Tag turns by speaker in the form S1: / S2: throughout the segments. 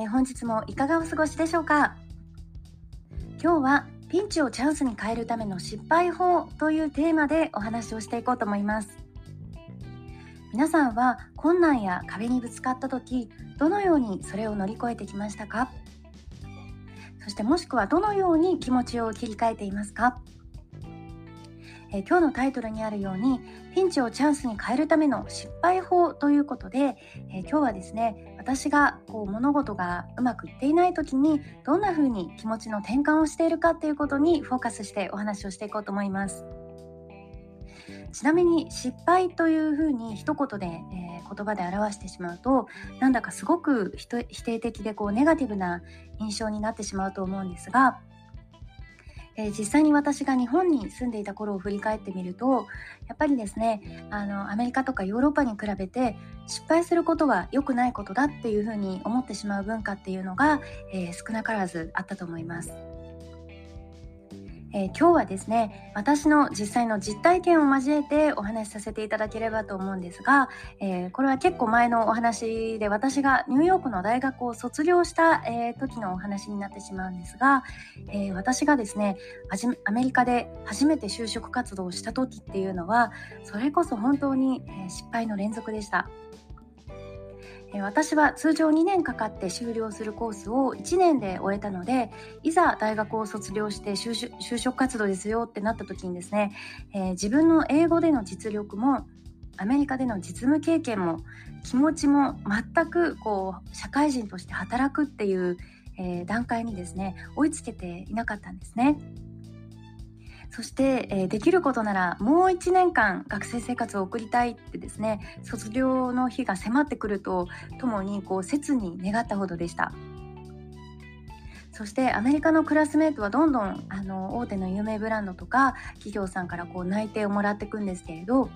S1: えー、本日もいかがお過ごしでしょうか？今日はピンチをチャンスに変えるための失敗法というテーマでお話をしていこうと思います。皆さんは困難や壁にぶつかった時どのようにそれを乗り越えてきましたか？そしてもしくはどのように気持ちを切り替えていますか？え今日のタイトルにあるようにピンチをチャンスに変えるための失敗法ということで、え今日はですね私がこう物事がうまくいっていない時にどんな風に気持ちの転換をしているかっていうことにフォーカスしてお話をしていこうと思います。ちなみに失敗というふうに一言で、えー、言葉で表してしまうとなんだかすごく否定的でこうネガティブな印象になってしまうと思うんですがえ、実際に私が日本に住んでいた頃を振り返ってみるとやっぱりですねあのアメリカとかヨーロッパに比べて失敗することは良くないことだっていうふうに思ってしまう文化っていうのが、えー、少なからずあったと思います。えー、今日はですね私の実際の実体験を交えてお話しさせていただければと思うんですが、えー、これは結構前のお話で私がニューヨークの大学を卒業した、えー、時のお話になってしまうんですが、え私がですねアメリカで初めて就職活動をした時っていうのはそれこそ本当に、え失敗の連続でした。私は通常2年かかって修了するコースを1年で終えたのでいざ大学を卒業して就職活動ですよってなった時にですね、えー、自分の英語での実力もアメリカでの実務経験も気持ちも全くこう社会人として働くっていう、えー、段階にですね追いつけていなかったんですね。そして、えー、できることならもう1年間学生生活を送りたいってですね卒業の日が迫ってくるとともにこう切に願ったほどでした。そしてアメリカのクラスメートはどんどんあの大手の有名ブランドとか企業さんからこう内定をもらっていくんですけれど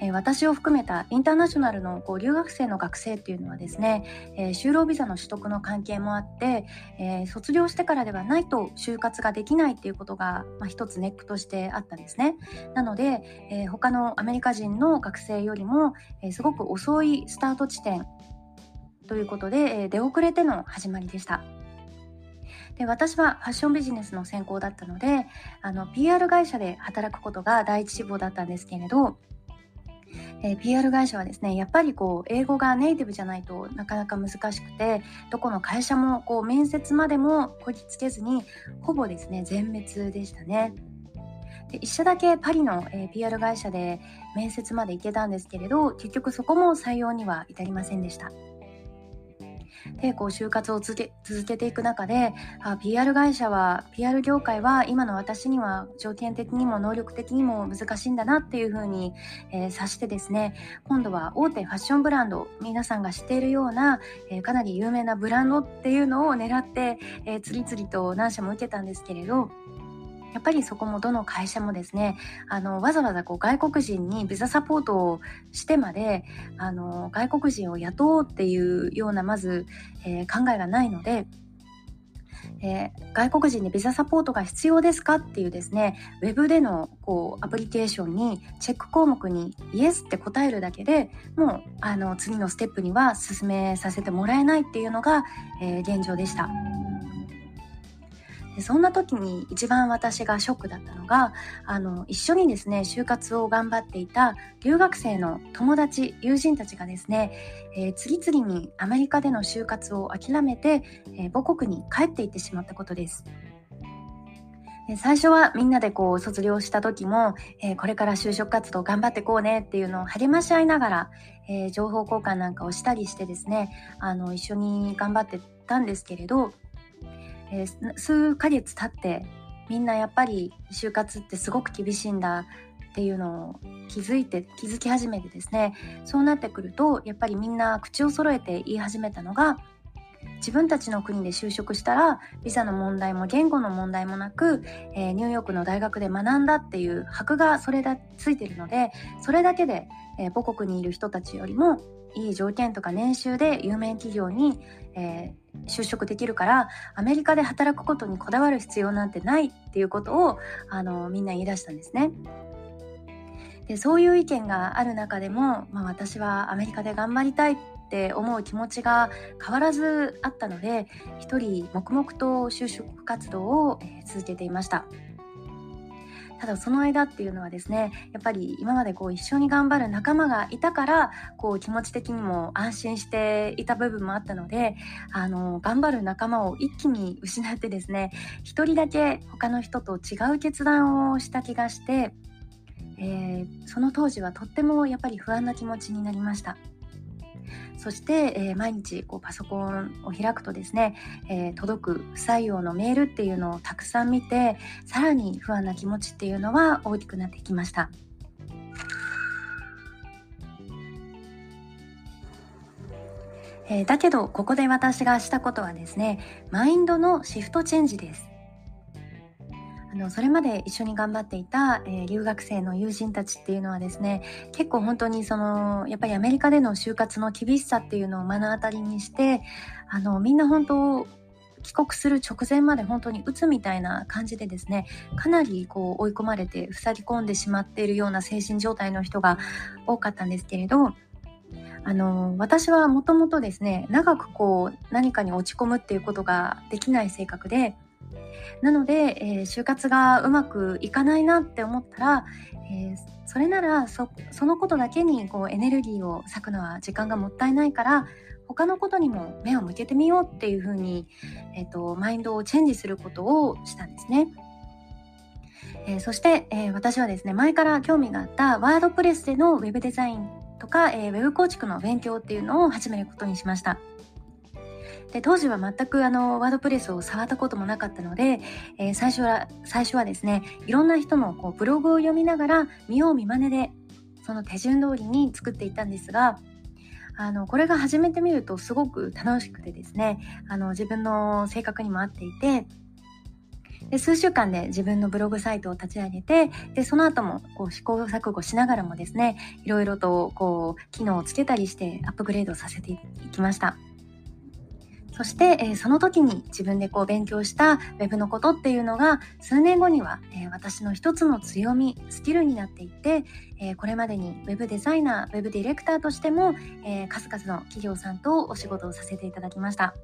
S1: え私を含めたインターナショナルのこう留学生の学生っていうのはですね、え、就労ビザの取得の関係もあって、え、卒業してからではないと就活ができないっていうことが、まあ、一つネックとしてあったんですね。なので、え、他のアメリカ人の学生よりも、えすごく遅いスタート地点ということで、え出遅れての始まりでした。で私はファッションビジネスの専攻だったのであの PR 会社で働くことが第一志望だったんですけれどえー、PR 会社はですねやっぱりこう英語がネイティブじゃないとなかなか難しくてどこの会社もこう面接までもこぎつけずにほぼですね全滅でしたね。で一社だけパリの、えー、PR 会社で面接まで行けたんですけれど結局そこも採用には至りませんでした。でこう就活を続け続けていく中であ PR 会社は PR 業界は今の私には条件的にも能力的にも難しいんだなっていうふうに、えー、察してですね今度は大手ファッションブランド皆さんが知っているような、えー、かなり有名なブランドっていうのを狙って、えー、次々と何社も受けたんですけれどやっぱりそこもどの会社もですねあのわざわざこう外国人にビザサポートをしてまであの外国人を雇おうっていうようなまず、えー、考えがないのでえー、外国人にビザサポートが必要ですかっていうですねウェブでのこうアプリケーションにチェック項目にイエスって答えるだけでもうあの次のステップには進めさせてもらえないっていうのが、えー、現状でした。でそんな時に一番私がショックだったのがあの一緒にですね就活を頑張っていた留学生の友達友人たちがですね、えー、次々にアメリカでの就活を諦めて、えー、母国に帰っていってしまったことです。最初はみんなでこう卒業した時も、えー、これから就職活動頑張ってこうねっていうのを励まし合いながら、えー、情報交換なんかをしたりしてですねあの一緒に頑張ってたんですけれどえー、数ヶ月経ってみんなやっぱり就活ってすごく厳しいんだっていうのを気づいて気づき始めてですね。そうなってくるとやっぱりみんな口を揃えて言い始めたのが自分たちの国で就職したらビザの問題も言語の問題もなく、えー、ニューヨークの大学で学んだっていう箔がそれだついてるのでそれだけで、えー、母国にいる人たちよりもいい条件とか年収で有名企業に、えー、就職できるからアメリカで働くことにこだわる必要なんてないっていうことをあのみんな言い出したんですね。でそういう意見がある中でも、まあ、私はアメリカで頑張りたいって思う気持ちが変わらずあったので一人黙々と就職活動を、え続けていました。ただその間っていうのはですねやっぱり今までこう一緒に頑張る仲間がいたからこう気持ち的にも安心していた部分もあったのであの頑張る仲間を一気に失ってですね一人だけ他の人と違う決断をした気がして、えー、その当時はとってもやっぱり不安な気持ちになりました。そして、えー、毎日こうパソコンを開くとですね、えー、届く不採用のメールっていうのをたくさん見てさらに不安な気持ちっていうのは大きくなってきました。えー、だけどここで私がしたことはですねマインドのシフトチェンジです。のそれまで一緒に頑張っていた、えー、留学生の友人たちっていうのはですね結構本当にそのやっぱりアメリカでの就活の厳しさっていうのを目の当たりにしてあのみんな本当帰国する直前まで本当に鬱みたいな感じでですねかなりこう追い込まれて塞ぎ込んでしまっているような精神状態の人が多かったんですけれどあの私はもともとですね長くこう何かに落ち込むっていうことができない性格でなので、えー、就活がうまくいかないなって思ったら、えー、それならそのことだけにこうエネルギーを割くのは時間がもったいないから他のことにも目を向けてみようっていうふうに、えーと、マインドをチェンジすることをしたんですね。えー、そして、えー、私はですね前から興味があったワードプレスでのウェブデザインとか、えー、ウェブ構築の勉強っていうのを始めることにしました。で当時は全くあのワードプレスを触ったこともなかったので、えー、最初は最初はですねいろんな人のこうブログを読みながら見よう見まねでその手順通りに作っていったんですがあのこれが始めてみるとすごく楽しくてですねあの自分の性格にも合っていてで数週間で自分のブログサイトを立ち上げてでその後もこう試行錯誤しながらもですねいろいろとこう機能をつけたりしてアップグレードさせていきました。そして、えー、その時に自分でこう勉強した Web のことっていうのが数年後には、えー、私の一つの強みスキルになっていって、えー、これまでに Web デザイナー Web ディレクターとしても、え数々の企業さんとお仕事をさせていただきました。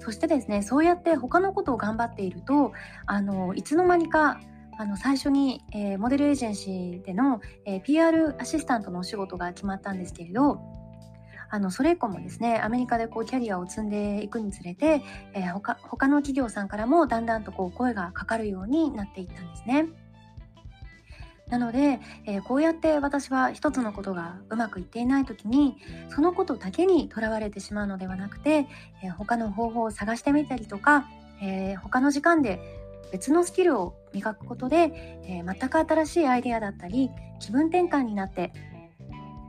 S1: そしてですねそうやって他のことを頑張っているとあのいつの間にかあの最初に、えー、モデルエージェンシーでの、えー、PR アシスタントのお仕事が決まったんですけれどあのそれ以降もですねアメリカでこうキャリアを積んでいくにつれて、えー、他他の企業さんからもだんだんとこう声がかかるようになっていったんですね。なので、えー、こうやって私は一つのことがうまくいっていない時にそのことだけにとらわれてしまうのではなくて、えー、他の方法を探してみたりとか、えー、他の時間で別のスキルを磨くことで、え全く新しいアイデアだったり気分転換になって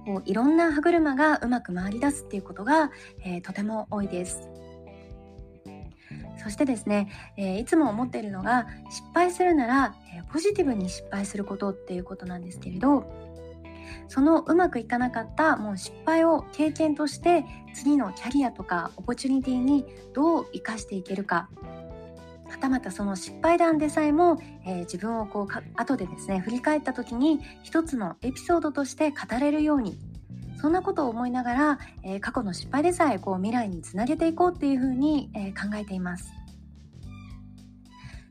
S1: こういろんな歯車がうまく回り出すっていうことが、えとても多いです。そしてですね、えー、いつも思っているのが失敗するなら、えー、ポジティブに失敗することっていうことなんですけれどそのうまくいかなかったもう失敗を経験として次のキャリアとかオポチュニティにどう生かしていけるかはたまたその失敗談でさえも、えー、自分をこうか後でですね振り返った時に一つのエピソードとして語れるようにそんなことを思いながら、えー、過去の失敗でさえこう未来につなげていこうっていうふうに、えー、考えています。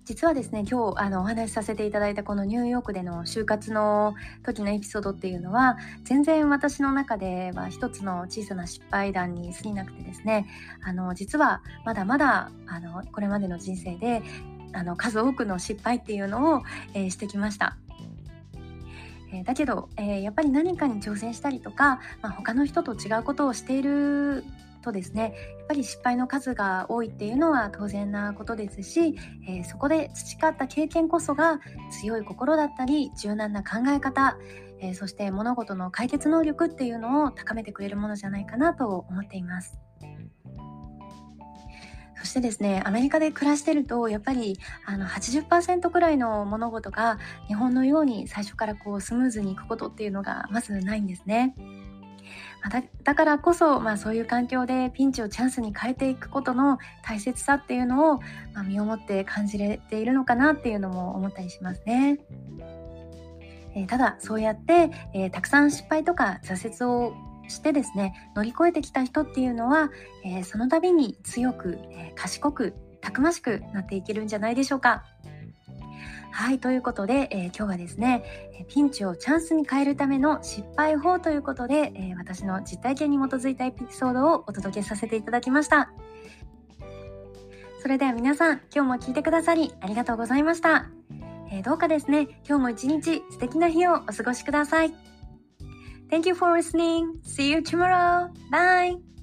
S1: 実はですね今日あのお話しさせていただいたこのニューヨークでの就活の時のエピソードっていうのは全然私の中では一つの小さな失敗談に過ぎなくてですねあの実はまだまだあのこれまでの人生であの数多くの失敗っていうのを、えー、してきました。え、だけど、えー、やっぱり何かに挑戦したりとか、まあ、他の人と違うことをしているとですねやっぱり失敗の数が多いっていうのは当然なことですし、えー、そこで培った経験こそが強い心だったり柔軟な考え方、えそして物事の解決能力っていうのを高めてくれるものじゃないかなと思っています。そしてですねアメリカで暮らしてるとやっぱりあの80%くらいの物事が日本のように最初からこうスムーズにいくことっていうのがまずないんですね。だだからこそ、まあ、そういう環境でピンチをチャンスに変えていくことの大切さっていうのを、まあ、身をもって感じれているのかなっていうのも思ったりしますね。えー、ただそうやって、えー、たくさん失敗とか挫折をしてですね乗り越えてきた人っていうのは、えー、その度に強く、え賢くたくましくなっていけるんじゃないでしょうか。はい、ということで、えー、今日はですね、ピンチをチャンスに変えるための失敗法ということで、えー、私の実体験に基づいたエピソードをお届けさせていただきました。それでは皆さん、今日も聞いてくださりありがとうございました。えー、どうかですね、今日も一日素敵な日をお過ごしください。Thank you for listening. See you tomorrow. Bye.